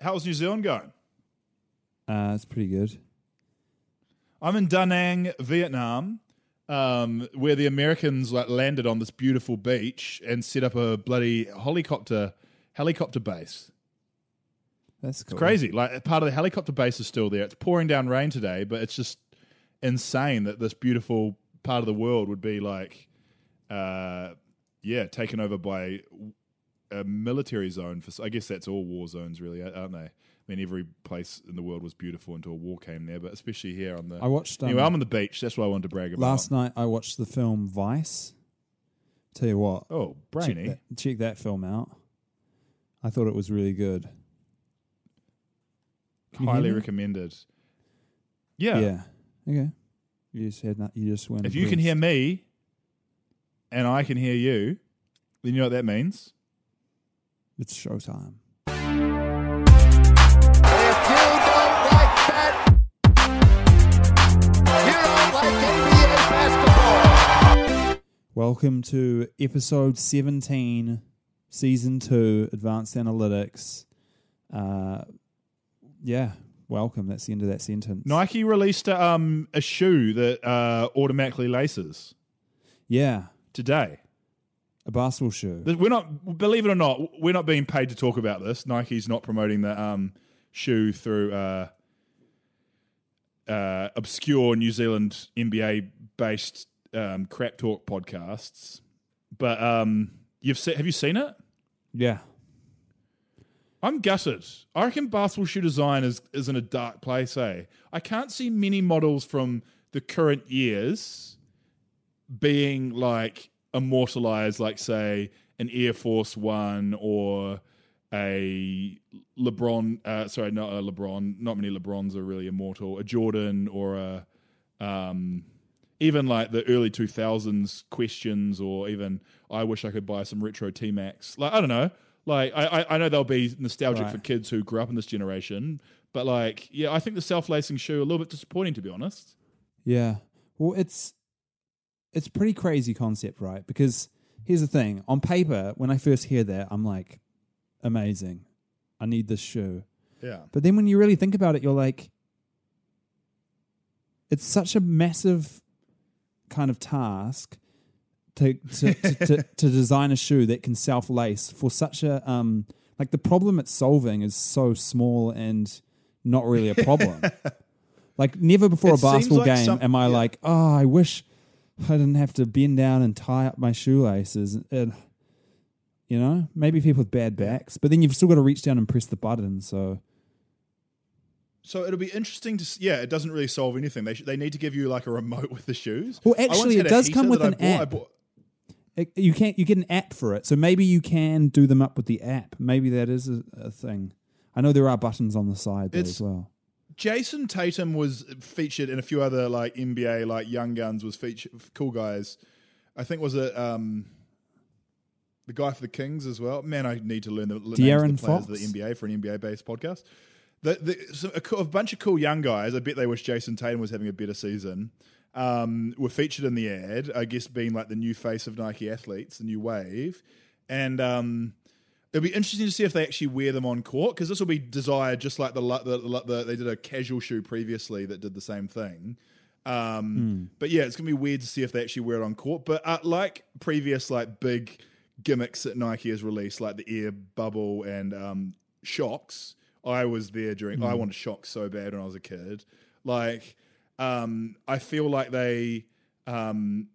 How's New Zealand going? Uh, it's pretty good. I'm in Da Nang, Vietnam, um, where the Americans like landed on this beautiful beach and set up a bloody helicopter helicopter base. That's cool. It's crazy. Like part of the helicopter base is still there. It's pouring down rain today, but it's just insane that this beautiful part of the world would be like, uh, yeah, taken over by a military zone. For I guess that's all war zones, really, aren't they? I mean, every place in the world was beautiful until a war came there, but especially here on the. I watched. Um, anyway, I'm on the beach. That's what I wanted to brag about. last night I watched the film Vice. Tell you what, Oh, check brainy. that, check that film out. I thought it was really good. Highly me? recommended. Yeah. Yeah. Okay. You just had not, you just went. If you can hear me and I can hear you, then you know what that means? It's showtime. If you don't like that, you don't like NBA basketball. Welcome to episode seventeen, season two, Advanced Analytics. Uh, yeah. Welcome. That's the end of that sentence. Nike released a, um, a shoe that uh, automatically laces Yeah. today. A basketball shoe. We're not, believe it or not, we're not being paid to talk about this. Nike's not promoting the um, shoe through uh, uh, obscure New Zealand NBA based um, crap talk podcasts. But um, you've se- have you seen it? Yeah. I'm gutted. I reckon basketball shoe design is, is in a dark place, eh? I can't see many models from the current years being like immortalized, like, say, an Air Force One or a LeBron. Uh, sorry, not a LeBron. Not many LeBrons are really immortal. A Jordan or a. Um, even like the early 2000s questions, or even I wish I could buy some retro T Max. Like, I don't know. Like, I, I- I know they'll be nostalgic Right. for kids who grew up in this generation, but like, yeah, I think the self lacing shoe a little bit disappointing, to be honest. Yeah. Well, it's it's a pretty crazy concept, right? Because here's the thing: on paper, when I first hear that, I'm like, amazing. I need this shoe. Yeah. But then when you really think about it, you're like, it's such a massive kind of task to to, to, to, to design a shoe that can self lace for such a um like the problem it's solving is so small and not really a problem. like never before It a basketball like game some- am I yeah. like, oh, I wish I didn't have to bend down and tie up my shoelaces. And, you know, maybe people with bad backs, but then you've still got to reach down and press the button. So So it'll be interesting to s- yeah. It doesn't really solve anything. They sh- they need to give you like a remote with the shoes. Well, actually, it does come with an I app. bought- It- you can't you get an app for it so maybe you can do them up with the app maybe that is a, a thing i know there are buttons on the side though It's- as well Jayson Tatum was featured in a few other like NBA like Young Guns was featured cool guys. I think was it um the guy for the Kings as well. Man, I need to learn the names of the players Fox? of the NBA for an NBA based podcast. The, the, so a, a bunch of cool young guys. I bet they wish Jayson Tatum was having a better season. Um, were featured in the ad. I guess being like the new face of Nike athletes, the new wave, and um, It'll be interesting to see if they actually wear them on court because this will be desired just like the, the, the, the they did a casual shoe previously that did the same thing. Um, But yeah, it's gonna be weird to see if they actually wear it on court. But uh, like previous like big gimmicks that Nike has released, like the air bubble and um, Shox, I was there during. I wanted Shox so bad when I was a kid. Like, um, I feel like they um,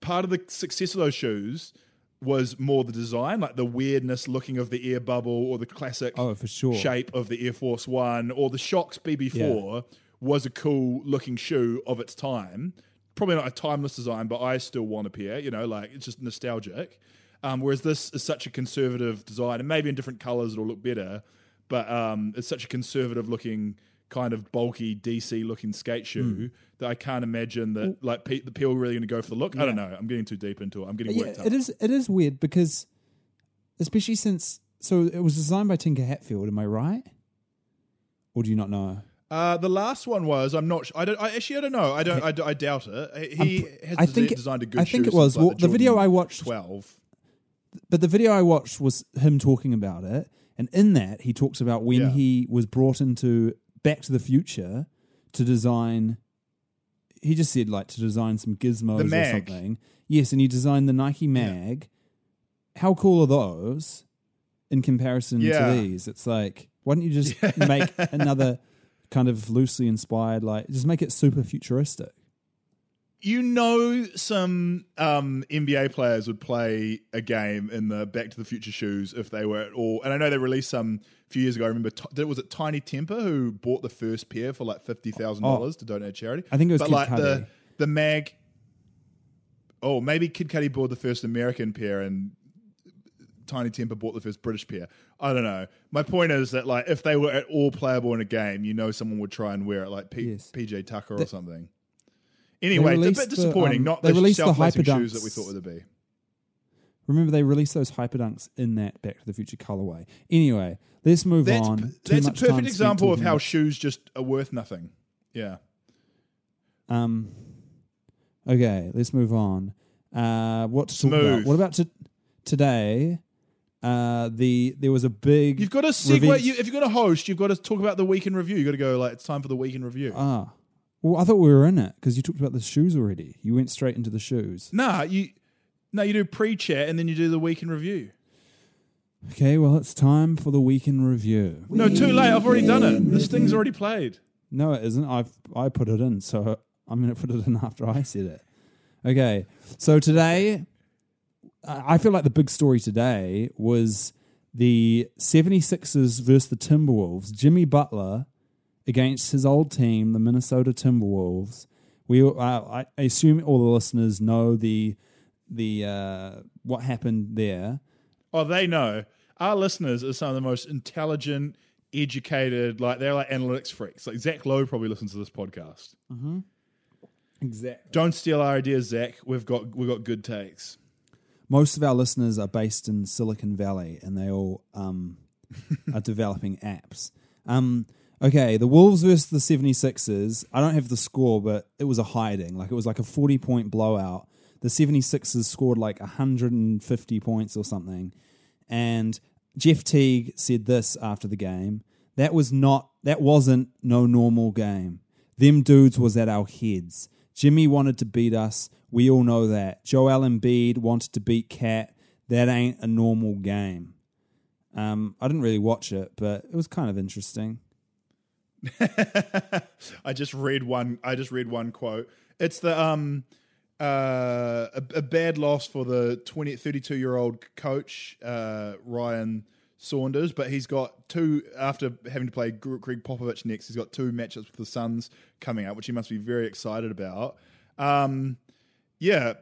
part of the success of those shoes was more the design, like the weirdness looking of the air bubble or the classic Oh, for sure. shape of the Air Force One or the Shox BB4 was a cool looking shoe of its time. Probably not a timeless design, but I still want a pair. You know, like it's just nostalgic. Um, whereas this is such a conservative design, and maybe in different colors it'll look better, but um, it's such a conservative looking kind of bulky DC looking skate shoe Hmm. that I can't imagine that like pe- the people are really going to go for the look. I don't know. I'm getting too deep into it. I'm getting yeah, worked up. it is. It is weird because, especially since so it was designed by Tinker Hatfield. Am I right? Or do you not know? Uh, the last one was I'm not. Sure, I don't. I actually I don't know. I don't. I, d- I doubt it. He has I think designed a good. I think shoe it was. since, like, Well, the video I watched- twelve. But the video I watched was him talking about it, and in that he talks about when Yeah. he was brought into Back to the Future to design. He just said like to design some gizmos or something. Yes, and he designed the Nike mag. How cool are those in comparison Yeah. to these? It's like why don't you just make another kind of loosely inspired like just make it super futuristic. You know, some um, NBA players would play a game in the Back to the Future shoes if they were at all. And I know they released some a few years ago. I remember Ti- was it Tinie Tempah who bought the first pair for like fifty thousand dollars to donate to charity. Oh. I think it was but Kid like the Cudi. the mag. Oh, maybe Kid Cudi bought the first American pair and Tinie Tempah bought the first British pair. I don't know. My point is that like if they were at all playable in a game, you know someone would try and wear it, like P- Yes. PJ Tucker or something. Anyway, it's a bit the, disappointing. um, not they the released the Hyperdunks. shoes that we thought would be. Remember they released those hyperdunks in that Back to the Future colorway. Anyway, let's move That's, on. p- that's a perfect example of how about- shoes just are worth nothing. Yeah. Um. Okay, let's move on. Uh, what to talk about? What about to, today? Uh, the there was a big. You've got to segue. You, if you're going to host, you've got to talk about the week in review. You've got to go like it's time for the week in review. Ah, well, I thought we were in it because you talked about the shoes already. You went straight into the shoes. nah, you no, you do pre-chat and then you do the week in review. Okay, well, it's time for the week in review. No, too late. I've already done it. This thing's already played. No, it isn't. I've I put it in, so I'm going to put it in after I said it. Okay, so today, I I feel like the big story today was the 76ers versus the Timberwolves. Jimmy Butler against his old team, the Minnesota Timberwolves. We, uh, I I assume all the listeners know the the uh, what happened there. Oh, they know. Our listeners are some of the most intelligent, educated, like they're like analytics freaks. Like Zach Lowe probably listens to this podcast. Exactly. Don't steal our ideas, Zach. We've got we've got good takes. most of our listeners are based in Silicon Valley and they all um, are developing apps. Um, okay, the Wolves versus the 76ers. I don't have the score, but it was a hiding. Like it was like a 40 point blowout. The 76ers scored like 150 points or something. And Jeff Teague said this after the game. That was not that wasn't no normal game. Them dudes was at our heads. Jimmy wanted to beat us. We all know that. Joel Embiid wanted to beat Cat. That ain't a normal game. Um, I didn't really watch it, but it was kind of interesting. I just read one. I just read one quote. It's the um uh a, a bad loss for the 20, 32 year old coach uh Ryan Saunders, but he's got two after having to play Gr- Gregg Popovich next. He's got two matchups with the Suns coming up, which he must be very excited about. Um, yeah,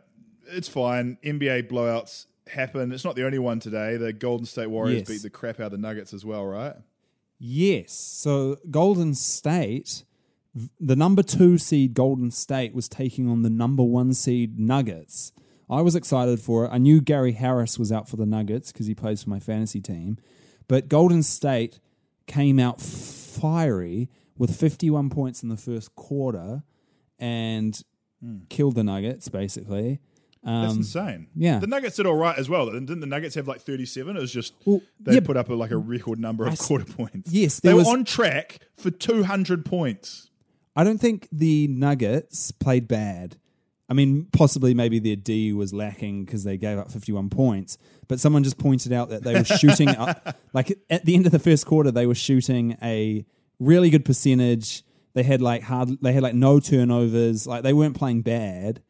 it's fine. NBA blowouts happen. It's not the only one today. The Golden State Warriors Yes. beat the crap out of the Nuggets as well, right? Yes. So Golden State, the number two seed Golden State was taking on the number one seed Nuggets. I was excited for it. I knew Gary Harris was out for the Nuggets because he plays for my fantasy team. But Golden State came out fiery with 51 points in the first quarter and hmm. killed the Nuggets, basically. That's Um, insane. yeah. the Nuggets did all right as well. Didn't the Nuggets have like thirty-seven? It was just Well, they yeah, put up a, like a record number of I s- quarter points. Yes, they there were on track for two hundred points. I don't think the Nuggets played bad. I mean, possibly maybe their D was lacking because they gave up 51 points. But someone just pointed out that they were shooting up, like at the end of the first quarter, they were shooting a really good percentage. They had like hard, they had like no turnovers. Like they weren't playing bad.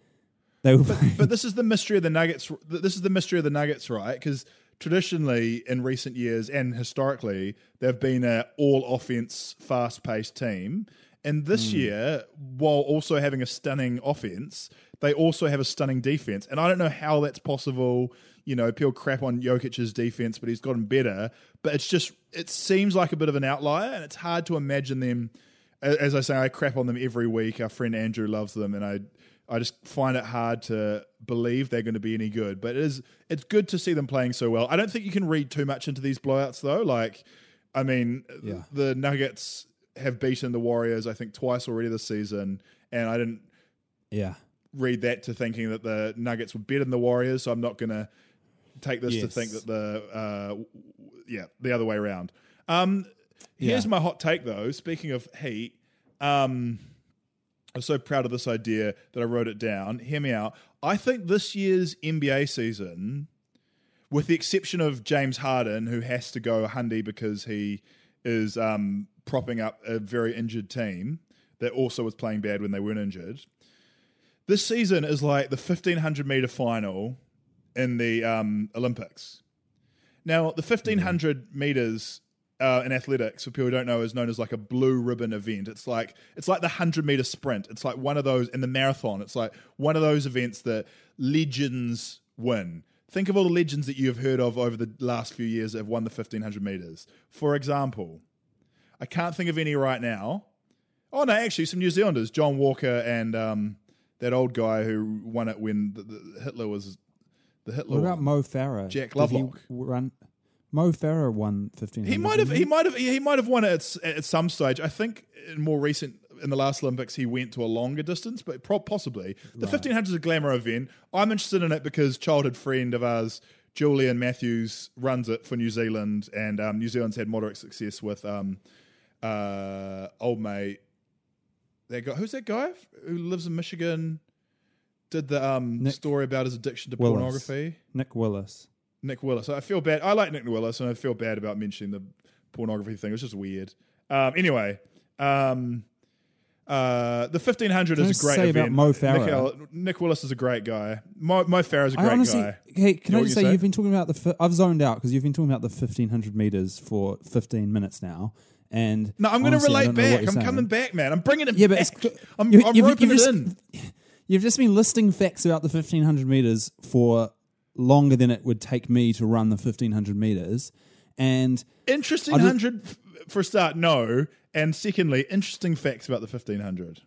They were playing, But this is the mystery of the Nuggets. This is the mystery of the Nuggets, right? Because traditionally, in recent years and historically, they've been a all offense, fast paced team. And this Hmm. year, while also having a stunning offense, they also have a stunning defense. And I don't know how that's possible. you know, people crap on Jokic's defense, but he's gotten better. But it's just it seems like a bit of an outlier, and it's hard to imagine them. As I say, I crap on them every week. Our friend Andrew loves them, and I I just find it hard to believe they're going to be any good. But it is it's good to see them playing so well. I don't think you can read too much into these blowouts though. Like, I mean, Yeah. the Nuggets have beaten the Warriors I think twice already this season, and I didn't Yeah. read that to thinking that the Nuggets were better than the Warriors. So I'm not going to take this to think that the uh, yeah the other way around. Um, here's Yeah. my hot take though. Speaking of heat, um, I'm so proud of this idea that I wrote it down. Hear me out. I think this year's NBA season, with the exception of James Harden, who has to go Hundy because he is um, propping up a very injured team that also was playing bad when they weren't injured. This season is like the 1500 meter final in the um, Olympics. Now, the 1500 meters uh, in athletics, for people who don't know, is known as like a blue ribbon event. It's like it's like the 100 meter sprint. It's like one of those in the marathon. It's like one of those events that legends win. Think of all the legends that you have heard of over the last few years that have won the 1500 meters. For example, I can't think of any right now. Oh no, actually, some New Zealanders, John Walker and um, that old guy who won it when the, the Hitler was the Hitler. What about Mo Farah? Jack Did he Lovelock. run. Mo Farah won fifteen. He might have. He might have. He might have won it at, at some stage. I think in more recent in the last Olympics he went to a longer distance, but pro- possibly the fifteen hundred is a glamour event. I'm interested in it because childhood friend of ours, Julian Matthews, runs it for New Zealand, and um, New Zealand's had moderate success with um, uh, old mate. That guy, who's that guy who lives in Michigan? Did the um, story about his addiction to Willis. pornography? Nick Willis. Nick Willis. I feel bad. I like Nick Willis, and I feel bad about mentioning the pornography thing. It's just weird. Um, anyway, um, uh, the fifteen hundred is a great say about event. Mo Nick, Farah? Al- Nick Willis is a great guy. Mo, Mo Farah is a I great honestly, guy. hey, can You I just say say? you've been talking about the? fi- I've zoned out because you've been talking about the fifteen hundred meters for fifteen minutes now, and No, I'm going to relate don't know what back. I'm saying. coming back, man. I'm bringing it Yeah, but back. it's I'm, you- I'm you've- roping you've it just- in. You've just been listing facts about the fifteen hundred meters for longer than it would take me to run the fifteen hundred meters, and Interesting just- hundred for a start. No, and secondly, interesting facts about the fifteen hundred.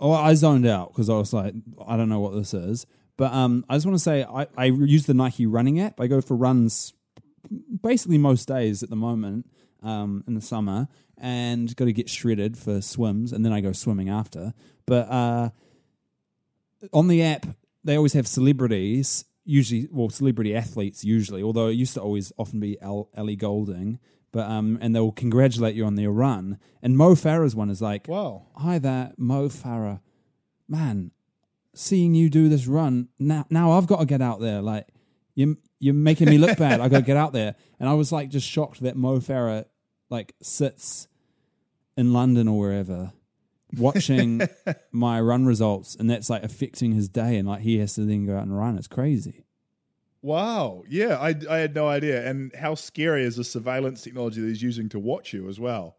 Oh, I zoned out because I was like, I don't know what this is. But um, I just want to say, I, I use the Nike running app. I go for runs basically most days at the moment um, in the summer and got to get shredded for swims. And then I go swimming after. But uh, on the app, they always have celebrities, usually, well, celebrity athletes usually, although it used to always often be El- Ellie Goulding. But um, and they'll congratulate you on their run. And Mo Farah's one is like, Wow. Hi there, Mo Farah. Man, seeing you do this run now, now I've got to get out there. Like you, you're making me look bad. I got to get out there. And I was like, just shocked that Mo Farah like sits in London or wherever, watching my run results, and that's like affecting his day. And like he has to then go out and run. It's crazy. Wow. Yeah, I, I had no idea. And how scary is the surveillance technology that he's using to watch you as well?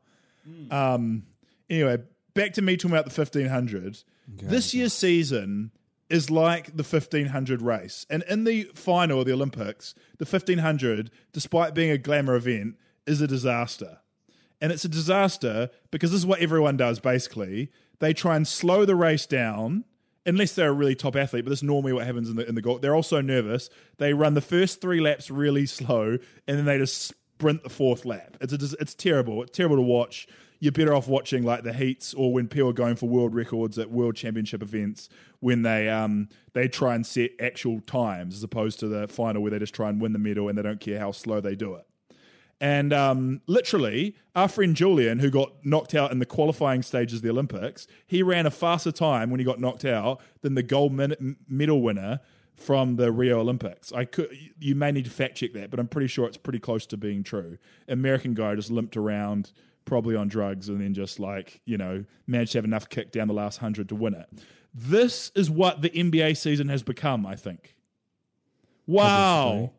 Um, anyway, back to me talking about the 1500. This year's season is like the 1500 race. And in the final of the Olympics, the 1500, despite being a glamour event, is a disaster. And it's a disaster because this is what everyone does basically. They try and slow the race down unless they're a really top athlete, but that's normally what happens in the in the goal. They're also nervous. They run the first three laps really slow, and then they just sprint the fourth lap. It's a, it's terrible. It's terrible to watch. You're better off watching like the heats or when people are going for world records at world championship events when they um they try and set actual times as opposed to the final where they just try and win the medal and they don't care how slow they do it. And um, literally, our friend Julian, who got knocked out in the qualifying stages of the Olympics, he ran a faster time when he got knocked out than the gold min- medal winner from the Rio Olympics. I could, you may need to fact check that, but I'm pretty sure it's pretty close to being true. American guy just limped around, probably on drugs, and then just like you know managed to have enough kick down the last hundred to win it. This is what the NBA season has become. I think. Wow. disagree.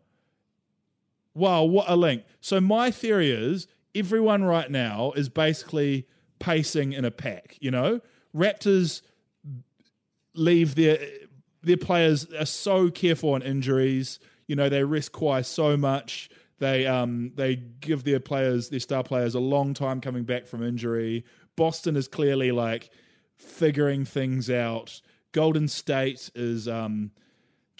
Wow, what a link. So my theory is everyone right now is basically pacing in a pack, you know? Raptors leave their their players are so careful on injuries. You know, they risk Kawhi so much. They um they give their players, their star players, a long time coming back from injury. Boston is clearly like figuring things out. Golden State is um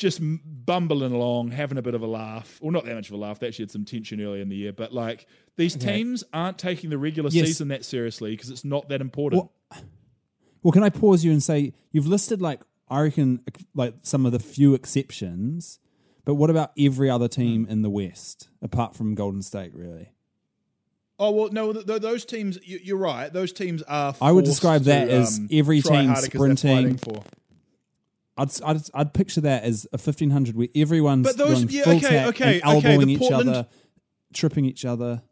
just bumbling along, having a bit of a laugh. Well, not that much of a laugh. They actually had some tension earlier in the year, but like these teams aren't taking the regular Yes. season that seriously because it's not that important. Well, Well, can I pause you and say you've listed like I reckon like some of the few exceptions, but what about every other team in the West apart from Golden State? Really, Oh well, no, th- th- those teams. You, you're right. Those teams are. I would describe that to, as um, every team harder 'cause they're sprinting. For. I'd, I'd I'd picture that as a fifteen hundred where everyone's But those- yeah, full okay, okay, and okay, elbowing the each Portland- other, tripping each other.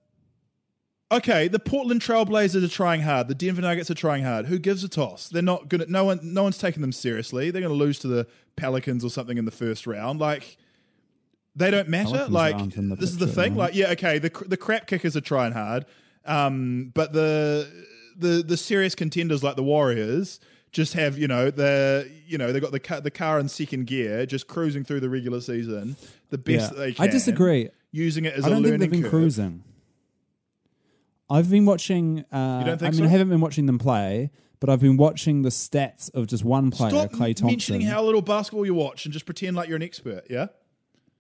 Okay, the Portland Trailblazers are trying hard. The Denver Nuggets are trying hard. Who gives a toss? They're not good. At, no one, no one's taking them seriously. They're going to lose to the Pelicans or something in the first round. Like they don't matter. Pelicans like aren't in the this is the picture at the thing. Like yeah, okay, the the crap kickers are trying hard, um, but the the the serious contenders like the Warriors just have you know the you know they got the car, the car in second gear, just cruising through the regular season, the best Yeah. that they can. I disagree. Using it as I don't think they've been curve. cruising. I've been watching. Uh, You don't think I mean, so? I haven't been watching them play, but I've been watching the stats of just one player, Stop Klay Thompson. mentioning how little basketball you watch and just pretend like you're an expert. Yeah.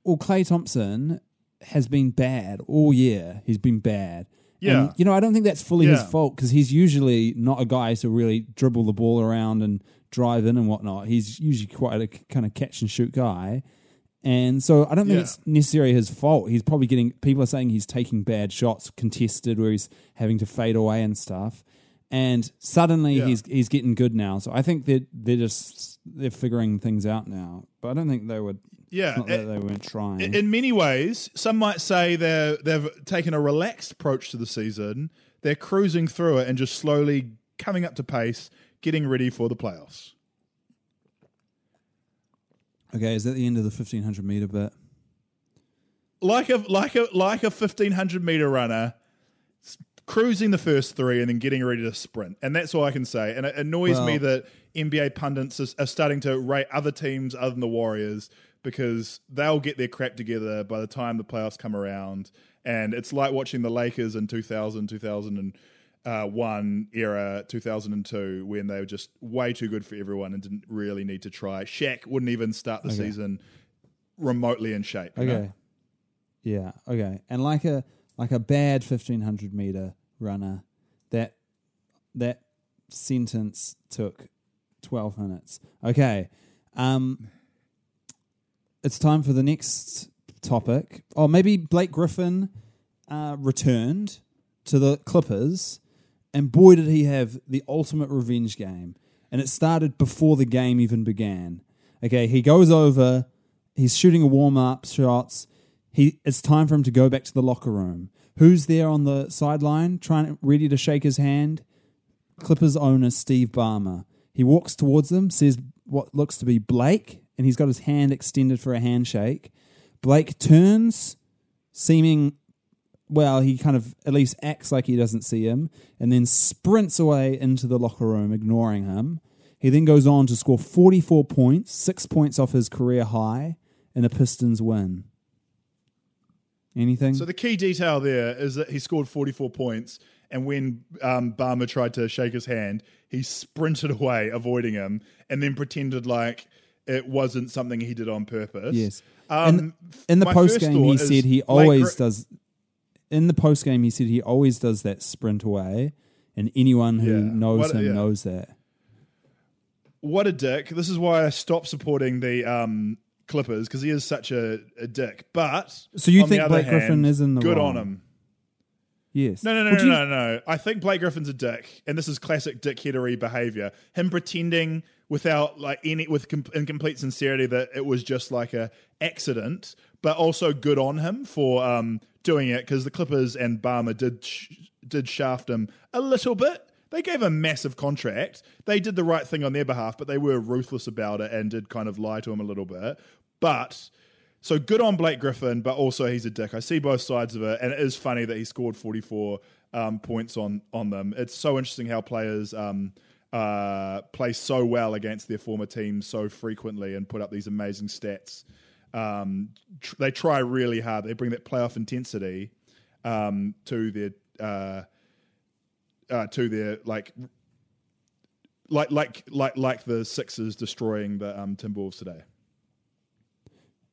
well, Klay Thompson has been bad all year. He's been bad. Yeah. And, you know, I don't think that's fully his fault because he's usually not a guy to really dribble the ball around and drive in and whatnot. He's usually quite a kind of catch and shoot guy. And so I don't think Yeah. it's necessarily his fault. He's probably getting people are saying he's taking bad shots contested where he's having to fade away and stuff. And suddenly Yeah. he's he's getting good now. So I think that they're just they're figuring things out now. But I don't think they would Yeah, it's not that it- they weren't trying. In- many ways, some might say they're they've taken a relaxed approach to the season. They're cruising through it and just slowly coming up to pace, getting ready for the playoffs. okay, is that the end of the fifteen hundred meter bit? Like a like a like a fifteen hundred meter runner, cruising the first three and then getting ready to sprint. And that's all I can say. And it annoys me that NBA pundits are starting to rate other teams other than the Warriors because they'll get their crap together by the time the playoffs come around. And it's like watching the Lakers in 2000, 2001 era, 2002, when they were just way too good for everyone and didn't really need to try. Shaq wouldn't even start the season remotely in shape. know? Okay. Yeah. Okay. And like a like a bad fifteen hundred meter runner, that that sentence took twelve minutes. Okay. Um, it's time for the next topic. Oh, maybe Blake Griffin uh, returned to the Clippers, and boy, did he have the ultimate revenge game! And it started before the game even began. Okay, he goes over, he's shooting a warm up shots. He, it's time for him to go back to the locker room. Who's there on the sideline, trying ready to shake his hand? Clippers owner Steve Ballmer. He walks towards them, says what looks to be Blake, and he's got his hand extended for a handshake. Blake turns, seeming well, he kind of at least acts like he doesn't see him, and then sprints away into the locker room, ignoring him. He then goes on to score 44 points, six points off his career high, and the Pistons win. Anything? So the key detail there is that he scored 44 points, and when um, Ballmer tried to shake his hand, he sprinted away, avoiding him, and then pretended like it wasn't something he did on purpose. Yes. Um, in, in the post game, he said he always does. In the post game, he said he always does that sprint away, and anyone who Yeah. knows What- him yeah. knows that. What a dick! This is why I stopped supporting the um, Clippers because he is such a, a dick. But So you think Blake Griffin is in the good wrong? on him? Yes. No, no, no, Would no, no, no. I think Blake Griffin's a dick, and this is classic dickheadery behavior. Him pretending without like any with com- in complete sincerity that it was just like a accident, but also good on him for um, doing it because the Clippers and Ballmer did sh- did shaft him a little bit. They gave a massive contract. They did the right thing on their behalf, but they were ruthless about it and did kind of lie to him a little bit. But so good on Blake Griffin, but also he's a dick. I see both sides of it, and it is funny that he scored 44 um, points on on them. It's so interesting how players um, uh, play so well against their former teams so frequently and put up these amazing stats. um, tr- they try really hard. They bring that playoff intensity um, to their uh, uh, to their like like like like like the Sixers destroying the um, Timberwolves today.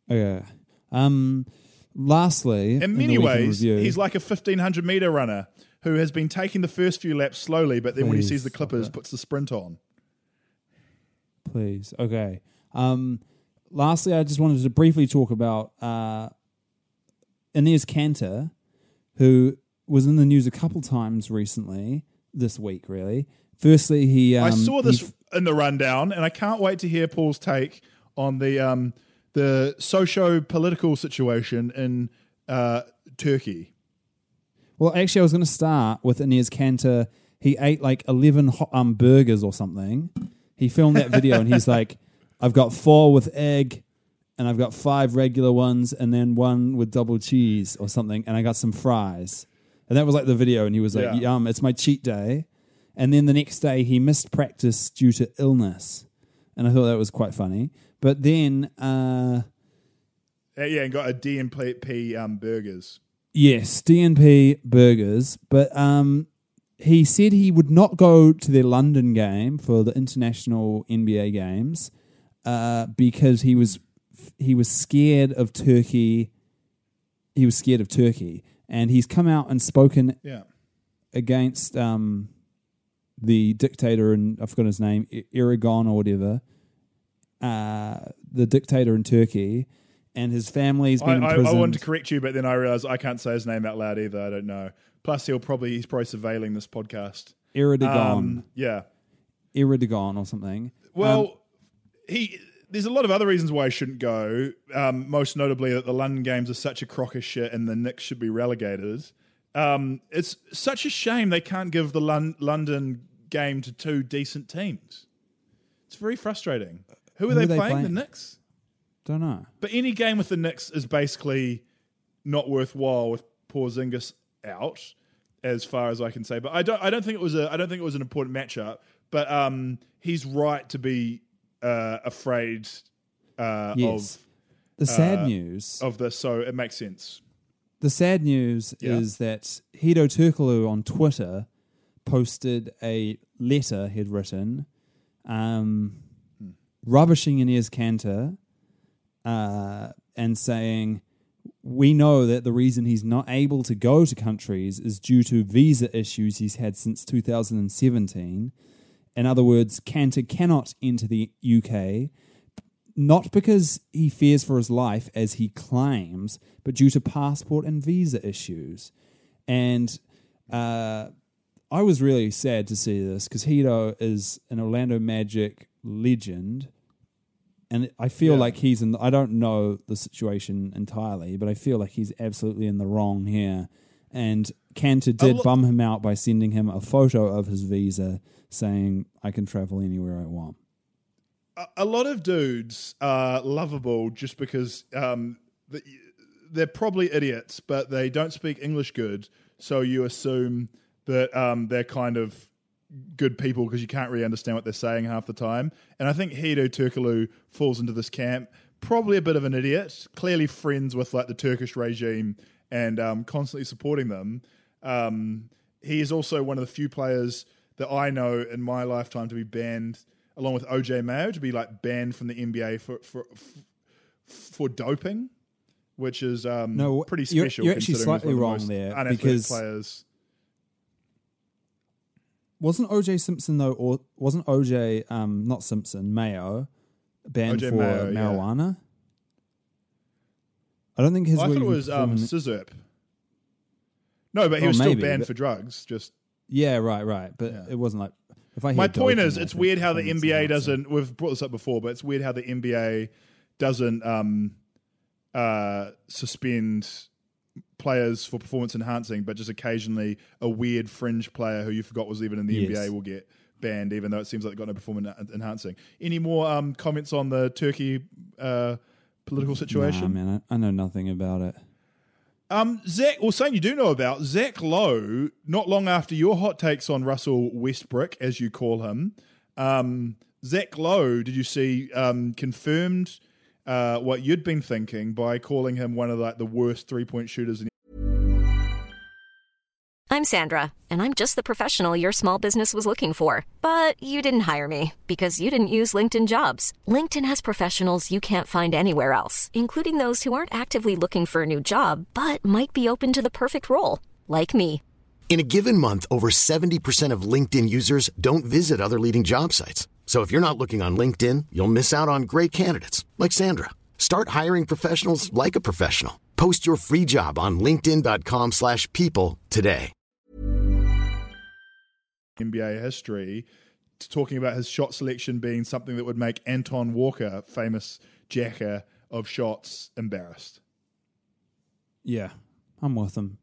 Okay. Um. Lastly, In many ways, he's like a fifteen hundred meter runner who has been taking the first few laps slowly, but then when he sees the Clippers, puts the sprint on. please. Okay. Um, lastly, I just wanted to briefly talk about uh, Enes Kanter, who was in the news a couple times recently, this week, really. Firstly, he. Um, I saw this he- in the rundown, and I can't wait to hear Paul's take on the um, the socio political situation in uh, Turkey. well, actually, I was going to start with Enes Kanter. He ate like 11 hot, um, burgers or something. He filmed that video and he's like, I've got four with egg and I've got five regular ones and then one with double cheese or something. And I got some fries. And that was like the video. And he was like, Yeah. Yum, it's my cheat day. And then the next day he missed practice due to illness. And I thought that was quite funny. But then, uh, Uh, yeah, and got a DNP um, burgers. Yes, DNP burgers, but um, he said he would not go to their London game for the international NBA games uh, because he was he was scared of Turkey. He was scared of Turkey, and he's come out and spoken Yeah. against um, the dictator and I forgot his name, Erdogan or whatever, uh, the dictator in Turkey, and his family's been I, I imprisoned. wanted to correct you, but then I realized I can't say his name out loud either. I don't know. Plus, he'll probably he's probably surveilling this podcast. Erdogan. Um, yeah. Erdogan or something. Well, Um, he. There's a lot of other reasons why I shouldn't go. Um, most notably that the London games are such a crock of shit, and the Knicks should be relegated. Um, it's such a shame they can't give the Lon- London game to two decent teams. It's very frustrating. Who are Who they, are they playing? The? Knicks. don't know. But any game with the Knicks is basically not worthwhile with Porzingis out, as far as I can say. But I don't. I don't think it was a. I don't think it was an important matchup. But um, he's right to be uh, afraid uh, Yes. The sad uh, news. of of this. So it makes sense. The sad news Yeah. is that Hedo Turkoglu on Twitter posted a letter he'd written, um, rubbishing Enes Kanter, uh, and saying, "We know that the reason he's not able to go to countries is due to visa issues he's had since 2017." In other words, Kanter cannot enter the UK not because he fears for his life, as he claims, but due to passport and visa issues. And uh, I was really sad to see this because Hedo is an Orlando Magic legend. And I feel Yeah. like he's in. I don't know the situation entirely, but I feel like he's absolutely in the wrong here. And Kanter did lo- bum him out by sending him a photo of his visa, saying, "I can travel anywhere I want." a, a lot of dudes are lovable just because um, they're probably idiots, but they don't speak English good. So you assume that um, they're kind of good people because you can't really understand what they're saying half the time. And I think Hedo Turkoglu falls into this camp. Probably a bit of an idiot, clearly friends with like the Turkish regime and um, constantly supporting them. Um, he is also one of the few players that I know in my lifetime to be banned, along with OJ Mayo, to be like banned from the NBA for for for doping, which is um, No, pretty you're- special. you're actually considering slightly wrong of the most there, because- players. Wasn't OJ Simpson though, or wasn't OJ um not Simpson Mayo banned O.J. for Mayo, yeah. marijuana? I don't think his. I thought it was um, Scissorp. No, but he Oh, was still banned for drugs. Just yeah, right, right, but Yeah. it wasn't like. If I my point is, it's weird how the NBA doesn't. We've brought this up before, but it's weird how the NBA doesn't um, uh, suspend players for performance enhancing, but just occasionally a weird fringe player who you forgot was even in the Yes. NBA will get banned, even though it seems like they've got no performance enhancing. Any more um, comments on the Turkey uh, political situation? Nah, man, I, I know nothing about it. Um, Zach, or saying you do know about Zach Lowe, not long after your hot takes on Russell Westbrook, as you call him, um, Zach Lowe, did you see, um, confirmed uh, what you'd been thinking by calling him one of like the worst three point shooters in I'm Sandra, and I'm just the professional your small business was looking for. But you didn't hire me because you didn't use LinkedIn jobs. LinkedIn has professionals you can't find anywhere else, including those who aren't actively looking for a new job but might be open to the perfect role, like me. In a given month, over 70% of LinkedIn users don't visit other leading job sites. So if you're not looking on LinkedIn, you'll miss out on great candidates like Sandra. Start hiring professionals like a professional. Post your free job on linkedin.com/people slash people today. NBA history, talking about his shot selection being something that would make Antoine Walker, famous jacker of shots, embarrassed. Yeah, I'm with him.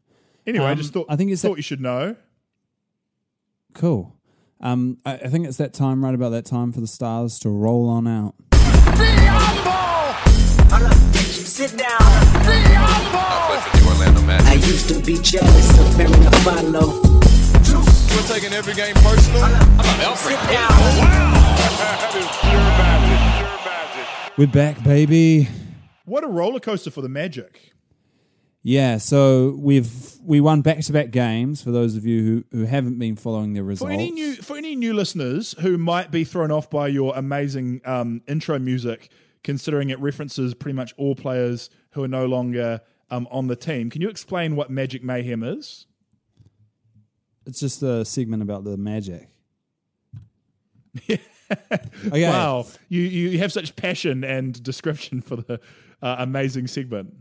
Anyway, I Um, just thought I think it's thought that- you should know. Cool. Um, I, I think it's that time, right about that time, for the stars to roll on out. Sit down. I used to be jealous of Mary Follow. You're taking every game personal. I'm not Sit Alfred. down. We're back, baby. What a roller coaster for the Magic. Yeah, so we've we won back to back games. For those of you who, who haven't been following the results, For any new for any new listeners who might be thrown off by your amazing um, intro music, considering it references pretty much all players who are no longer um, on the team, can you explain what Magic Mayhem is? it's just a segment about the magic. okay. Wow, you you have such passion and description for the uh, amazing segment.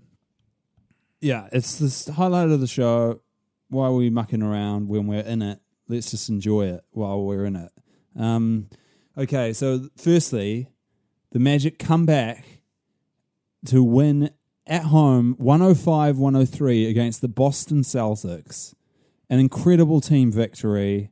Yeah, it's the highlight of the show. Why are we mucking around when we're in it? Let's just enjoy it while we're in it. Um, okay, so firstly, the Magic come back to win at home 105 103 against the Boston Celtics. An incredible team victory.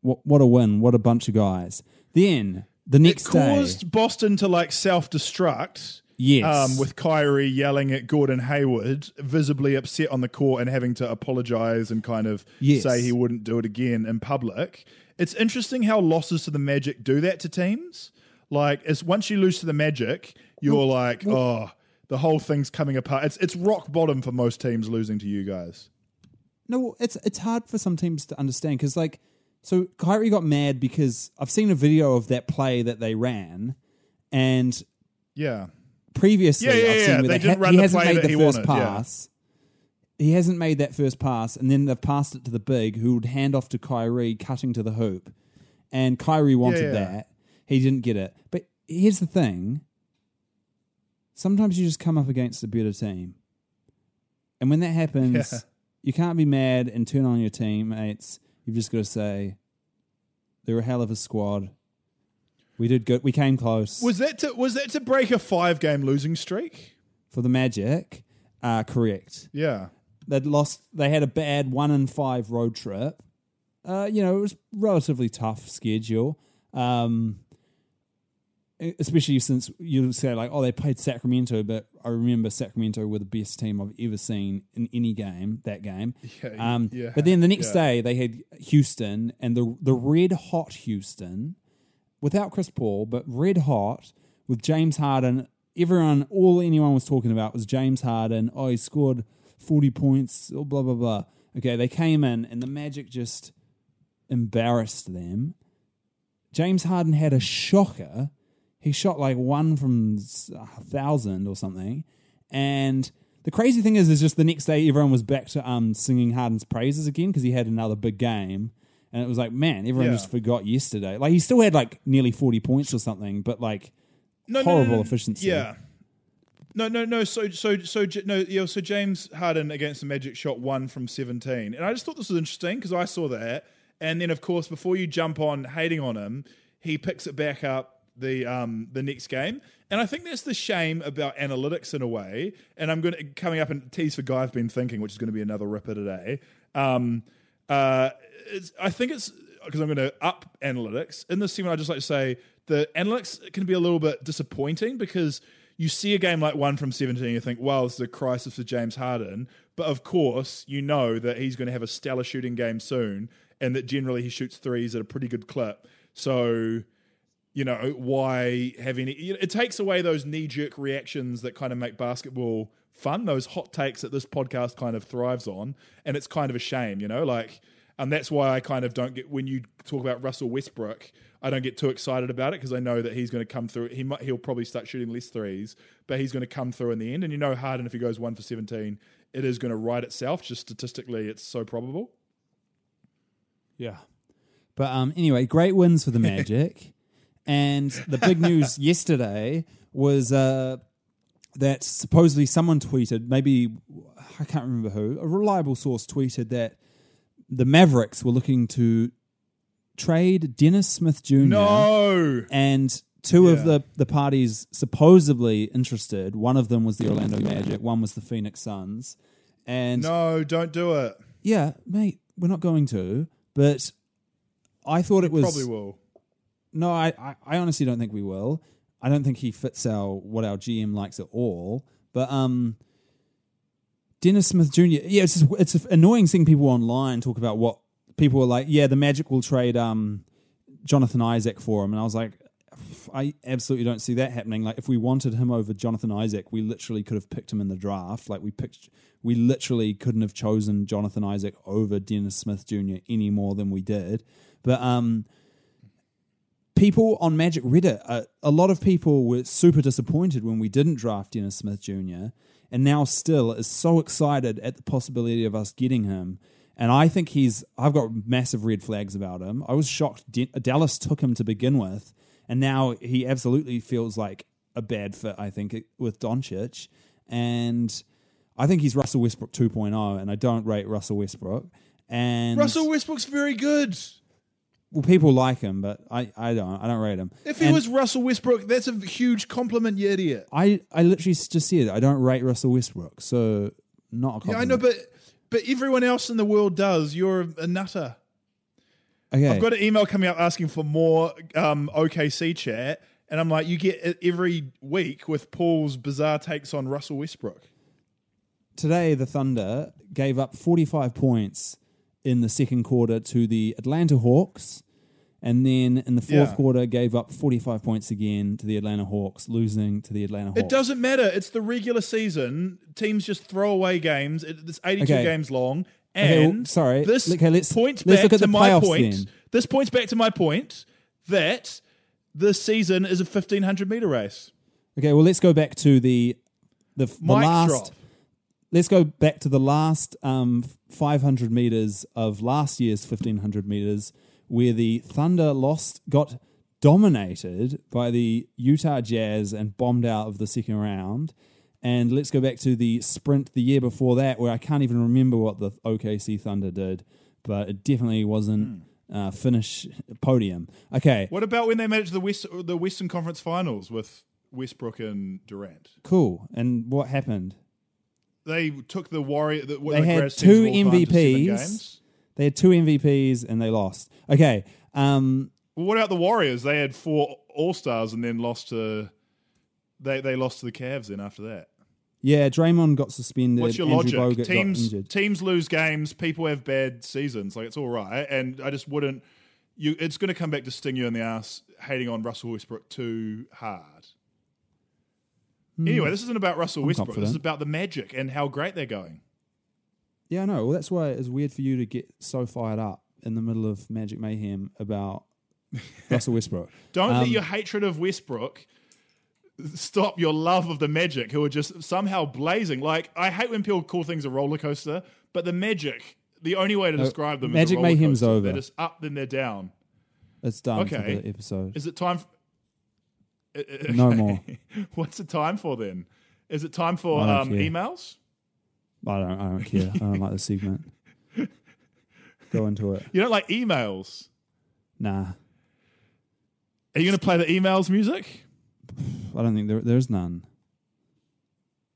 What, what a win. What a bunch of guys. Then, the next it day. Boston to like self destruct. Yes. Um, with Kyrie yelling at Gordon Hayward, visibly upset on the court and having to apologize and kind of Yes. say he wouldn't do it again in public. It's interesting how losses to the Magic do that to teams. Like, it's once you lose to the Magic, you're like, oh, the whole thing's coming apart. It's it's rock bottom for most teams losing to you guys. No, it's it's hard for some teams to understand because like so Kyrie got mad because I've seen a video of that play that they ran, and Yeah. Previously Yeah, yeah, I've yeah. seen where They they ha- run he hasn't made that the he first wanted, yeah. pass. He hasn't made that first pass, and then they've passed it to the big, who would hand off to Kyrie, cutting to the hoop, and Kyrie wanted Yeah, yeah. that. He didn't get it. But here's the thing: sometimes you just come up against a better team, and when that happens, Yeah. you can't be mad and turn on your teammates. You've just got to say, "They're a hell of a squad. We did good. We came close." Was that to was that to break a five game losing streak? for the Magic, uh, correct. Yeah. They'd lost. They had a bad one in five road trip. Uh, you know, it was relatively tough schedule. Um, especially since you say like, oh, they played Sacramento, but I remember Sacramento were the best team I've ever seen in any game. That game. Yeah, um, yeah, but then the next yeah. day they had Houston and the the red hot Houston without Chris Paul, but red hot with James Harden. Everyone, all anyone was talking about was James Harden. Oh, he scored 40 points, oh, blah, blah, blah. Okay, they came in and the Magic just embarrassed them. James Harden had a shocker. He shot like one from a thousand or something. And the crazy thing is, is just the next day everyone was back to um, singing Harden's praises again because he had another big game. And it was like, man, everyone Yeah. just forgot yesterday. Like he still had like nearly 40 points or something, but like horrible no, no, efficiency. Yeah. No, no, no. So, so, so, J- no. Yeah. So James Harden against the Magic shot one from seventeen, and I just thought this was interesting because I saw that, and then of course before you jump on hating on him, he picks it back up the um the next game, and I think that's the shame about analytics in a way. And I'm going to coming up and tease for guy I've been thinking, which is going to be another ripper today. Um, uh, I think it's because I'm going to up analytics in this segment. I just like to say the analytics can be a little bit disappointing because you see a game like one from 17, you think, wow, this is a crisis for James Harden. But of course, you know that he's going to have a stellar shooting game soon, and that generally he shoots threes at a pretty good clip. So you know, why have any? It takes away those knee jerk reactions that kind of make basketball fun. Those hot takes that this podcast kind of thrives on, and it's kind of a shame, you know, like. And that's why I kind of don't get when you talk about Russell Westbrook, I don't get too excited about it because I know that he's going to come through. He might, he'll probably start shooting less threes, but he's going to come through in the end. And you know, Harden if he goes one for seventeen, it is going to write itself. Just statistically, it's so probable. Yeah. But um, anyway, great wins for the Magic. and the big news yesterday was uh, that supposedly someone tweeted, maybe, I can't remember who, a reliable source tweeted that the Mavericks were looking to trade Dennis Smith Jr. No, And two of the, the parties supposedly interested, one of them was the Orlando Magic, one was the Phoenix Suns. And no, don't do it. yeah, mate, we're not going to. But I thought it was Probably will. no. I, I, I honestly don't think we will. I don't think he fits our what our GM likes at all. But um, Dennis Smith Jr. Yeah, it's just, it's annoying seeing people online talk about what people were like. Yeah, the Magic will trade um Jonathan Isaac for him, and I was like. I absolutely don't see that happening. Like, if we wanted him over Jonathan Isaac, we literally could have picked him in the draft. Like, we picked, we literally couldn't have chosen Jonathan Isaac over Dennis Smith Jr. any more than we did. But um, people on Magic Reddit, uh, a lot of people were super disappointed when we didn't draft Dennis Smith Jr. and now still is so excited at the possibility of us getting him. And I think he's, I've got massive red flags about him. I was shocked D- Dallas took him to begin with, and now he absolutely feels like a bad fit, I think, with Doncic. And I think he's Russell Westbrook 2.0, and I don't rate Russell Westbrook. And Russell Westbrook's very good. Well, people like him, but I, I don't. I don't rate him. If he And was Russell Westbrook, that's a huge compliment, you idiot. I, I literally just said I don't rate Russell Westbrook, so not a Yeah, compliment. I know, but but everyone else in the world does. You're a, a nutter. okay. I've got an email coming up asking for more um, OKC chat, and I'm like, you get it every week with Paul's bizarre takes on Russell Westbrook. Today, the Thunder gave up 45 points in the second quarter to the Atlanta Hawks, and then in the fourth Yeah. quarter gave up 45 points again to the Atlanta Hawks, losing to the Atlanta Hawks. It doesn't matter. It's the regular season. Teams just throw away games. It's 82 Okay. games long. Okay, And well, sorry. this Okay, let's- points let's back look at to the my point. then. This points back to my point that this season is a 1500 meter race. Okay, well, let's go back to the the, the last. drop. Let's go back to the last um, 500 meters of last year's 1500 meters, where the Thunder lost, got dominated by the Utah Jazz and bombed out of the second round. And let's go back to the sprint the year before that, where I can't even remember what the OKC Thunder did, but it definitely wasn't uh, finish podium. Okay, What about when they made it to the West, the Western Conference Finals with Westbrook and Durant? cool. And what happened? They took the Warrior. The, They the had two of to seven MVPs. They had two MVPs and they lost. Okay. Um, Well, what about the Warriors? They had four All Stars and then lost to. They they lost to the Cavs. Then after that, yeah, Draymond got suspended. what's your Andrew logic? Bogut Teams teams lose games. People have bad seasons. Like it's all right, and I just wouldn't. You, it's going to come back to sting you in the ass hating on Russell Westbrook too hard. Anyway, this isn't about Russell. I'm Westbrook. This is about the Magic and how great they're going. Yeah, I know. Well, that's why it's weird for you to get so fired up in the middle of Magic Mayhem about Russell Westbrook. Don't let Um, your hatred of Westbrook stop your love of the Magic, who are just somehow blazing. Like I hate when people call things a roller coaster, but the Magic, the only way to describe them, Magic is Mayhem's coaster. over. They're just up, then they're down. It's done for Okay. the episode. Is it time? For, uh, No more. What's it time for then? Is it time for um, emails? I don't. I don't care. I don't like the segment. Go into it. You don't like emails? Nah, Are you going to play the emails music? I don't think there, there's none.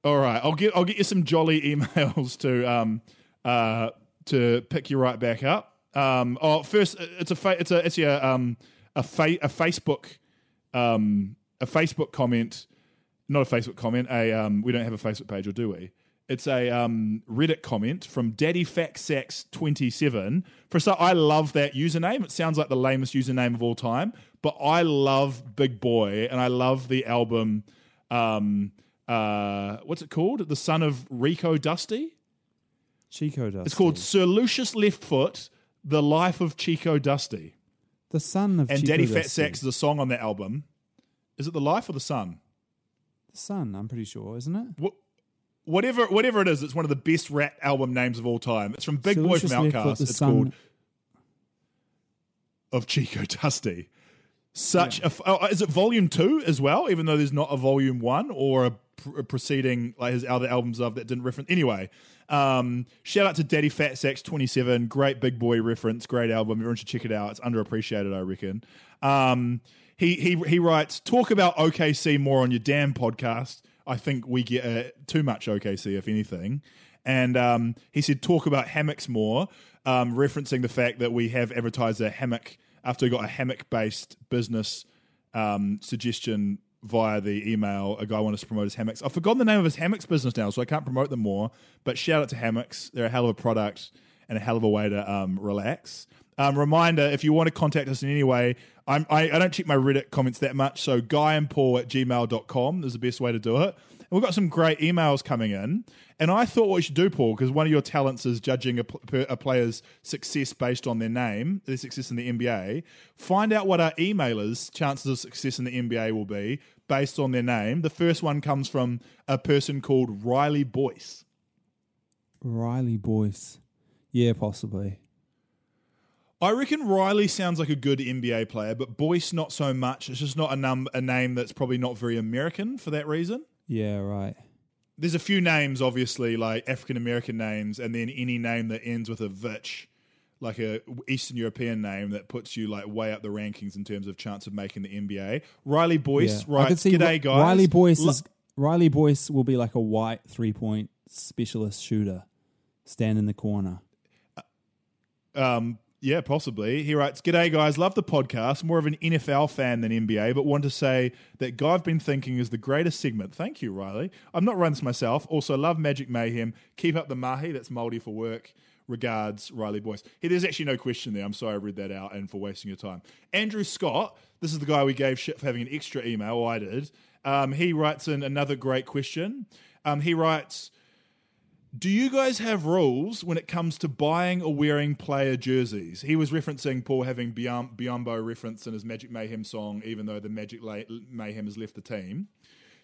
All right, I'll get I'll get you some jolly emails to um uh to pick you right back up. Um, oh, first it's a fa- it's a it's a um a fa- a Facebook um a Facebook comment, not a Facebook comment. A um we don't have a Facebook page, or do we? It's a um, Reddit comment from Daddy Sax 27 For so, I love that username. It sounds like the lamest username of all time, but I love Big Boi and I love the album. Um, uh, what's it called? The Son of Rico Dusty. Chico Dusty. It's called Sir Lucious Left Foot: The Life of Chico Dusty. the son of And Chico Daddy Fat. Sax is a song on that album. Is it the Life or the Sun? The son, I'm pretty sure, isn't it? Wh- Whatever, whatever it is, it's one of the best rap album names of all time. It's from Big Sir Boy from the It's son- called of Chico Dusty. Such a f oh, is it volume two as well? Even though there's not a volume one or a, pr- a preceding like his other albums of that didn't reference. Anyway, um, shout out to Daddy Fat Sax twenty seven, great Big Boi reference, great album. Everyone should check it out. It's underappreciated, I reckon. Um, he he he writes, talk about OKC more on your damn podcast. I think we get uh, too much OKC, if anything. And um, he said, talk about hammocks more, um, referencing the fact that we have advertised a hammock after we got a hammock based business um, suggestion via the email. A guy wanted to promote his hammocks. I've forgotten the name of his hammocks business now, so I can't promote them more. But shout out to hammocks. They're a hell of a product and a hell of a way to um, relax. Um, reminder if you want to contact us in any way, I'm, I, I don't check my Reddit comments that much. So guyandpaul at gmail.com is the best way to do it. And we've got some great emails coming in. And I thought what you should do, Paul, because one of your talents is judging a, a player's success based on their name, their success in the NBA. Find out what our emailers' chances of success in the NBA will be based on their name. The first one comes from a person called Riley Boyce. Riley Boyce. Yeah, possibly. I reckon Riley sounds like a good NBA player, but Boyce not so much. It's just not a num a name that's probably not very American for that reason. Yeah, right. There's a few names, obviously, like African American names, and then any name that ends with a vich, like a Eastern European name that puts you like way up the rankings in terms of chance of making the NBA. Riley Boyce, yeah. right? I could see G'day, guys. Riley Boyce Lo- is Riley Boyce will be like a white three point specialist shooter, stand in the corner. Um, yeah, possibly. He writes, G'day, guys. Love the podcast. More of an NFL fan than NBA, but want to say that Guy I've been thinking is the greatest segment. Thank you, Riley. I'm not running this myself. Also, love Magic Mayhem. Keep up the mahi. That's Maori for work. Regards, Riley Boyce. Hey, there's actually no question there. I'm sorry I read that out and for wasting your time. Andrew Scott, this is the guy we gave shit for having an extra email. Or I did. Um, he writes in another great question. Um, he writes, do you guys have rules when it comes to buying or wearing player jerseys? He was referencing Paul having Biom- Biyombo reference in his Magic Mayhem song, even though the Magic Mayhem has left the team.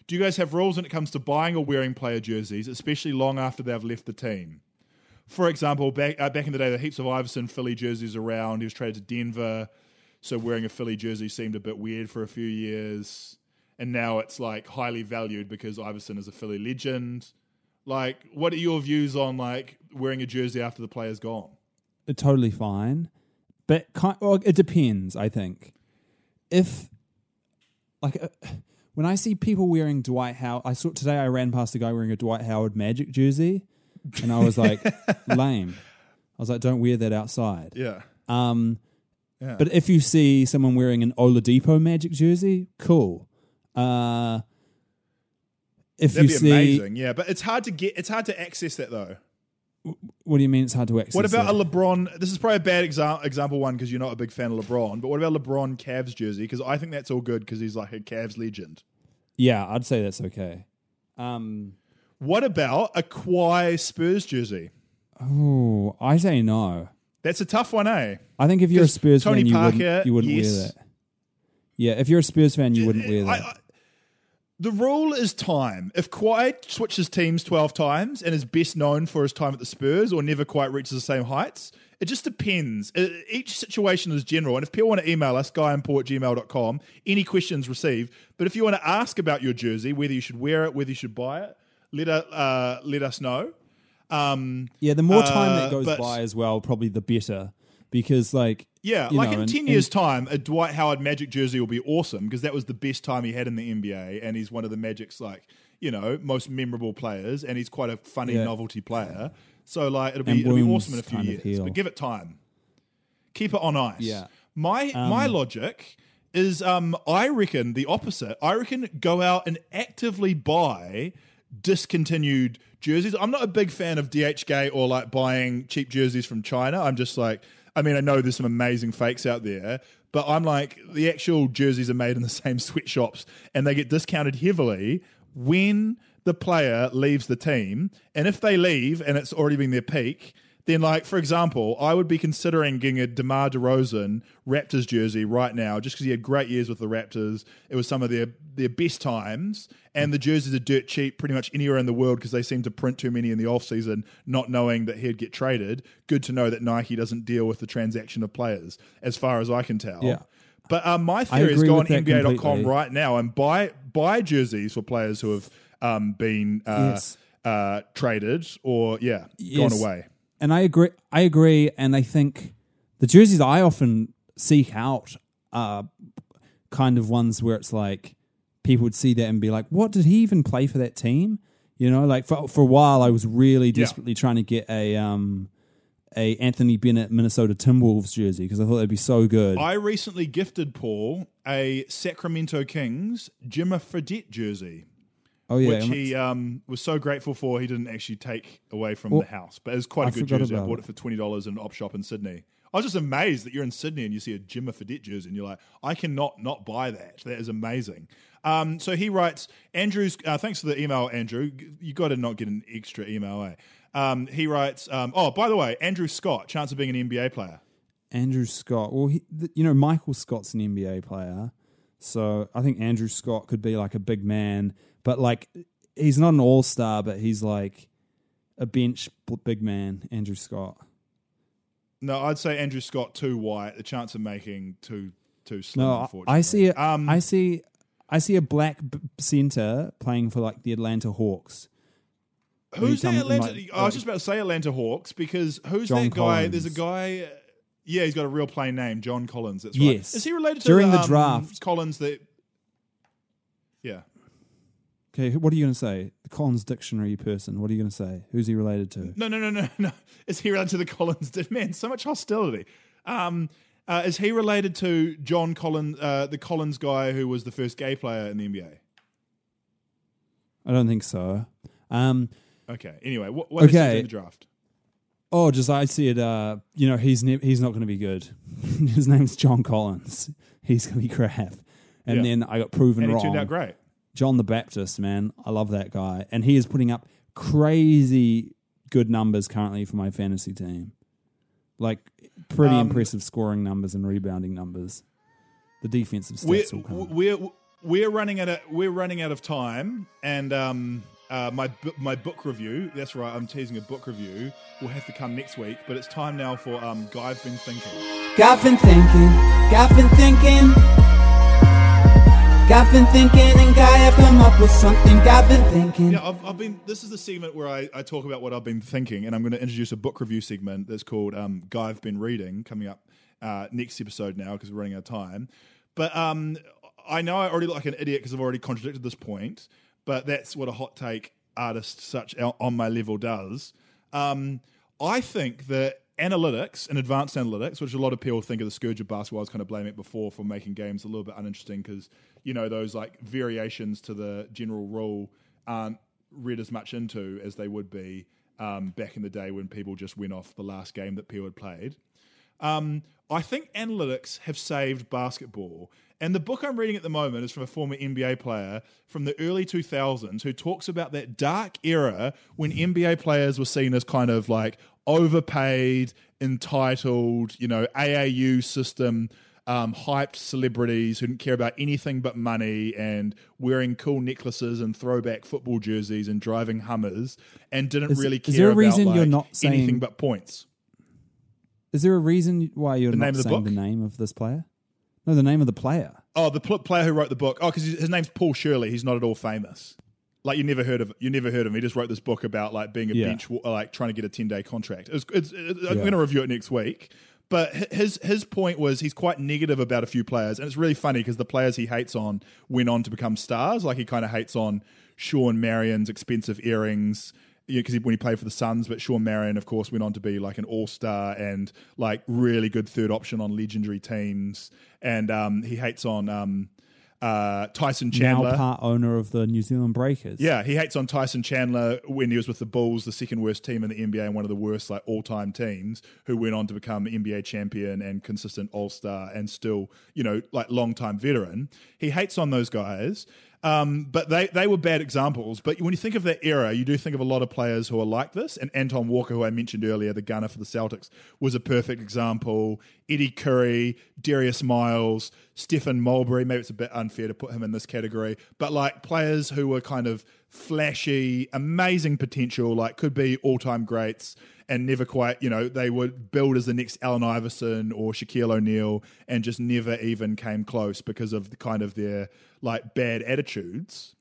Do you guys have rules when it comes to buying or wearing player jerseys, especially long after they've left the team? For example, back uh, back in the day, were heaps of Iverson Philly jerseys around. He was traded to Denver, so wearing a Philly jersey seemed a bit weird for a few years. And now it's like highly valued because Iverson is a Philly legend. Like, what are your views on like wearing a jersey after the player's gone? Uh, totally fine, but kind, well, it depends. I think if like uh, when I see people wearing Dwight Howard, I saw today I ran past a guy wearing a Dwight Howard Magic jersey, and I was like, lame. I was like, don't wear that outside. Yeah. Um, Yeah. But if you see someone wearing an Oladipo Magic jersey, cool. Uh, if That'd you be see, amazing. Yeah, but it's hard to get. It's hard to access that though. what do you mean it's hard to access? What about a LeBron? This is probably a bad exa- example one because you're not a big fan of LeBron. But what about LeBron Cavs jersey? Because I think that's all good because he's like a Cavs legend. Yeah, I'd say that's okay. Um, What about a Kawhi Spurs jersey? oh, I say no. That's a tough one, eh? I think if you're a Spurs Tony fan, you Parker, wouldn't, you wouldn't yes. wear that. Yeah, if you're a Spurs fan, you wouldn't wear that. I, I, the rule is time. If Kawhi switches teams 12 times and is best known for his time at the Spurs or never quite reaches the same heights, it just depends. Uh, Each situation is general. And if people want to email us, guyandpaul at gmail.com, any questions received. But if you want to ask about your jersey, whether you should wear it, whether you should buy it, let, uh, uh, let us know. Um, yeah, the more time uh, that goes by as well, probably the better. Because like Yeah, you like know, in and- 10 and- years' time, a Dwight Howard Magic jersey will be awesome because that was the best time he had in the NBA, and he's one of the Magic's, like, you know, most memorable players, and he's quite a funny Yeah. novelty player. So, like, it'll be, it'll be awesome in a few years, heal. but give it time. Keep it on ice. Yeah. My, my Um, logic is um, I reckon the opposite. I reckon go out and actively buy discontinued jerseys. I'm not a big fan of DHgate or like buying cheap jerseys from China. I'm just like, I mean, I know there's some amazing fakes out there, but I'm like, the actual jerseys are made in the same sweatshops and they get discounted heavily when the player leaves the team. And if they leave and it's already been their peak, then like for example, I would be considering getting a DeMar DeRozan Raptors jersey right now, just because he had great years with the Raptors. It was some of their their best times, and the jerseys are dirt cheap pretty much anywhere in the world because they seem to print too many in the off season, not knowing that he'd get traded. Good to know that Nike doesn't deal with the transaction of players, as far as I can tell. Yeah. But um, my theory is go on NBA.com completely. right now and buy buy jerseys for players who have um, been uh, Yes. uh, traded or yeah Yes. gone away. And I agree. I agree, and I think the jerseys I often seek out are kind of ones where it's like people would see that and be like, "What did he even play for that team?" You know, like for for a while, I was really desperately trying to get a um a Anthony Bennett Minnesota Timberwolves jersey because I thought that'd be so good. I recently gifted Paul a Sacramento Kings Jimmer Fredette jersey, oh yeah, which he um, was so grateful for he didn't actually take away from Well, the house. But it was quite a I good jersey. I bought it. for twenty dollars in an op shop in Sydney. I was just amazed that you're in Sydney and you see a Jimmer Fredette jersey and you're like, I cannot not buy that. That is amazing. Um, so he writes, Andrew's. Uh, thanks for the email, Andrew. You got to not get an extra email, eh? Um, he writes, um, oh, by the way, Andrew Scott, chance of being an NBA player. Andrew Scott. Well, he, you know, Michael Scott's an NBA player, so I think Andrew Scott could be like a big man, but like he's not an all star, but he's like a bench big man. Andrew Scott. No, I'd say Andrew Scott too white. The chance of making too too slim. No, I- see. A, Um, I see. I see a black b- center playing for like the Atlanta Hawks. who's that Atlanta? like- I was just about to say Atlanta Hawks because who's John that guy? There's a guy. Yeah, he's got a real plain name, John Collins. That's right. Yes. Is he related to During the, the um, draft. Collins that? Yeah. Okay, what are you going to say? The Collins Dictionary person. What are you going to say? Who's he related to? No, no, no, no, no. Is he related to the Collins? Man, so much hostility. Um, uh, is he related to John Collins, uh, the Collins guy who was the first gay player in the NBA? I don't think so. Um, Okay. Anyway, what, what is Okay. in the draft? Oh, just I see it. Uh, you know, he's ne- he's not going to be good. His name's John Collins. He's going to be crap. And Yeah. then I got proven And wrong. turned out great. John the Baptist, man, I love that guy, and he is putting up crazy good numbers currently for my fantasy team. Like pretty Um, impressive scoring numbers and rebounding numbers. The defensive we're, stats will come. we're we're running out of we're running out of time, and um, uh, my my book review. That's right, I'm teasing a book review. Will have to come next week, but it's time now for um, guy I've been thinking. Got been thinking, got been thinking. Got been thinking, and guy I've come up with something. Got been thinking. Yeah, I've, I've been. This is the segment where I, I talk about what I've been thinking, and I'm going to introduce a book review segment that's called um, "Guy I've Been Reading" coming up uh, next episode now because we're running out of time. But um, I know I already look like an idiot because I've already contradicted this point, but that's what a hot take artist such on my level does. Um, I think that analytics and advanced analytics, which a lot of people think are the scourge of basketball, I was kind of blaming it before for making games a little bit uninteresting because you know those like variations to the general rule aren't read as much into as they would be um, back in the day when people just went off the last game that people had played. Um, I think analytics have saved basketball. And the book I'm reading at the moment is from a former NBA player from the early 2000s who talks about that dark era when NBA players were seen as kind of like overpaid, entitled, you know, AAU system, um, hyped celebrities who didn't care about anything but money and wearing cool necklaces and throwback football jerseys and driving Hummers and didn't Is- really is care there a about reason like, you're not saying, anything but points. Is there a reason why you're The not the saying book? the name of this player? No, the name of the player. Oh, the pl- player who wrote the book. Oh, because his name's Paul Shirley. He's not at all famous. Like you never heard of you never heard of him. He just wrote this book about like being a Yeah. bench, like trying to get a ten day contract. It's, it's, it's- I'm going to review it next week. But his his point was he's quite negative about a few players, and it's really funny because the players he hates on went on to become stars. Like he kind of hates on Shawn Marion's expensive earrings because he when he played for the Suns, but Shawn Marion, of course, went on to be like an all star and like really good third option on legendary teams. And um, he hates on um, uh, Tyson Chandler. Now part owner of the New Zealand Breakers. Yeah, he hates on Tyson Chandler when he was with the Bulls, the second worst team in the NBA and one of the worst like all time teams, who went on to become NBA champion and consistent All Star and still you know like long time veteran. He hates on those guys. Um, but they, they were bad examples. But when you think of that era, you do think of a lot of players who are like this. And Antoine Walker, who I mentioned earlier, the gunner for the Celtics, was a perfect example. Eddie Curry, Darius Miles, Stephon Marbury. Maybe it's a bit unfair to put him in this category, but like players who were kind of flashy, amazing potential, like could be all time greats and never quite, you know, they would build as the next Allen Iverson or Shaquille O'Neal and just never even came close because of the kind of their like bad attitudes.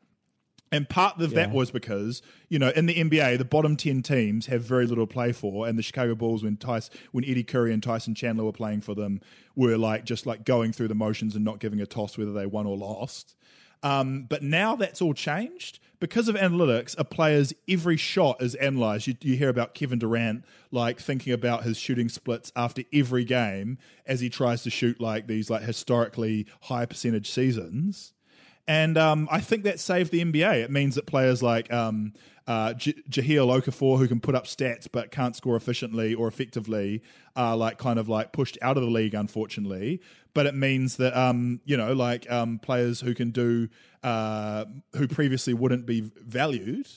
And part of that was because, you know, in the NBA, the bottom 10 teams have very little to play for. And the Chicago Bulls, when Tyson, when Eddie Curry and Tyson Chandler were playing for them, were like just like going through the motions and not giving a toss whether they won or lost. Um, but now that's all changed because of analytics. A player's every shot is analyzed. You, you hear about Kevin Durant like thinking about his shooting splits after every game as he tries to shoot like these like historically high percentage seasons. And um, I think that saved the NBA. It means that players like um, uh, J- Jahlil Okafor, who can put up stats but can't score efficiently or effectively, are like kind of like pushed out of the league, unfortunately. But it means that um, you know, like um, players who can do uh, who previously wouldn't be valued.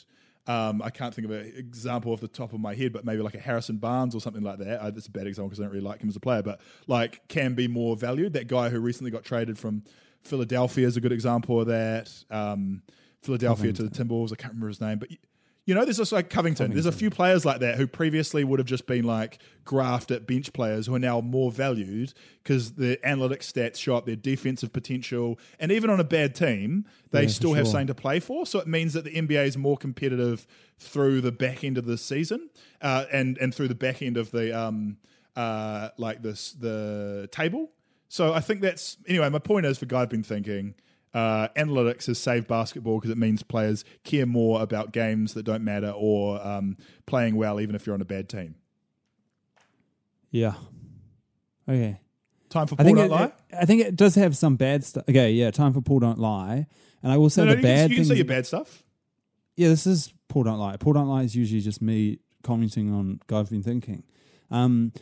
Um, I can't think of an example off the top of my head, but maybe like a Harrison Barnes or something like that. Uh, that's a bad example because I don't really like him as a player, but like can be more valued. That guy who recently got traded from Philadelphia is a good example of that. Um, Philadelphia to the Timberwolves. I can't remember his name, but you know, there's also like Covington. There's a few players like that who previously would have just been like graft at bench players who are now more valued because the analytics stats show up their defensive potential. And even on a bad team, they Yeah, still have sure. something to play for. So it means that the NBA is more competitive through the back end of the season uh, and and through the back end of the um uh like this the table. So I think that's anyway. My point is for guy I've been thinking. Uh, analytics has saved basketball because it means players care more about games that don't matter or um, playing well, even if you're on a bad team. Yeah. Okay. Time for I Paul think Don't it, Lie. I think it does have some bad stuff. Okay, yeah. Time for Paul Don't Lie, and I will say No, no, the you, can, bad you can say your bad stuff. Yeah, this is Paul Don't Lie. Paul Don't Lie is usually just me commenting on guy I've been thinking. Um,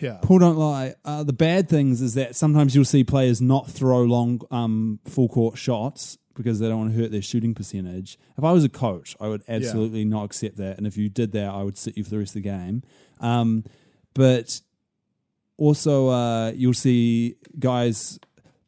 Yeah. Paul Don't Lie. Uh, the bad things is that sometimes you'll see players not throw long um, full court shots because they don't want to hurt their shooting percentage. If I was a coach, I would absolutely not accept that. And if you did that, I would sit you for the rest of the game. Um, but also, uh, you'll see guys.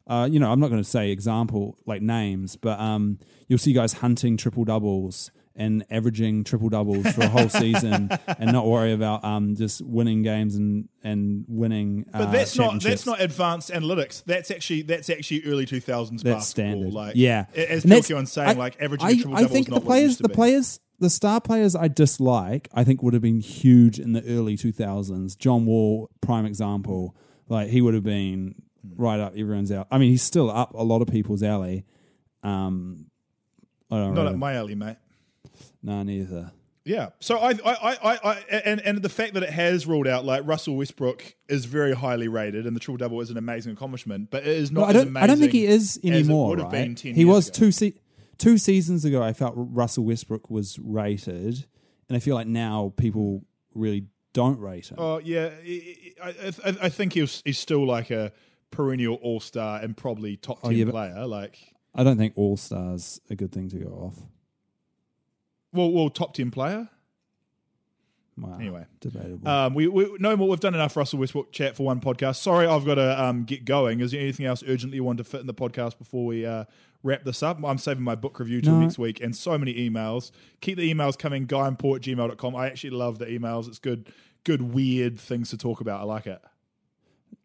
Uh, you know, I'm not going to say example like names, but um, you'll see guys hunting triple doubles and averaging triple doubles for a whole season, and not worry about um, just winning games and and winning. But uh, that's not that's not advanced analytics. That's actually that's actually early two thousands basketball. standard. Like yeah, as that's- saying, I- like averaging I, triple I double think is the not players, the be. players, the star players I dislike, I think would have been huge in the early two thousands. John Wall, prime example. Like he would have been right up everyone's out. I mean, he's still up a lot of people's alley. Um, I don't Not know. up my alley, mate. No, neither. Yeah. So I, I, I, I, and and the fact that it has ruled out like Russell Westbrook is very highly rated, and the triple double is an amazing accomplishment, but it is not. No, I don't. I don't think he is anymore. right? been 10 he was ago. two se- two seasons ago. I felt Russell Westbrook was rated, and I feel like now people really don't rate him. Oh yeah, I, I, I- I think he's he's still like a perennial all star and probably top ten Oh, yeah, player. Like, I don't think all stars a good thing to go off. Well, well, top ten player. Wow. Anyway. debatable. Um, we, we no more. We've done enough Russell Westbrook chat for one podcast. Sorry, I've got to um, get going. Is there anything else urgently you want to fit in the podcast before we uh, wrap this up? I'm saving my book review till No. next week, and so many emails. Keep the emails coming. Guyandpaul at gmail.com. I actually love the emails. It's good, good weird things to talk about. I like it.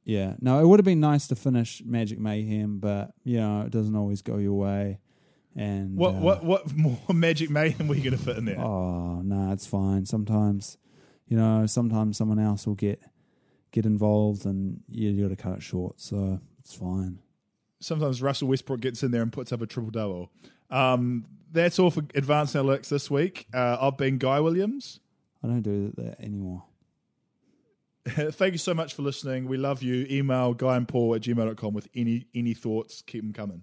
yeah, no, it would have been nice to finish Magic Mayhem, but you know it doesn't always go your way. And What uh, what what more Magic Mayhem were you going to fit in there? Oh no, it's fine. Sometimes, you know, sometimes someone else will get get involved, and you, you got to cut it short. So it's fine. sometimes Russell Westbrook gets in there and puts up a triple double. Um, that's all for Advanced Analytics this week. Uh, I've been Guy Williams. I don't do that anymore. Thank you so much for listening. We love you. Email guy and Paul at gmail.com with any any thoughts. Keep them coming.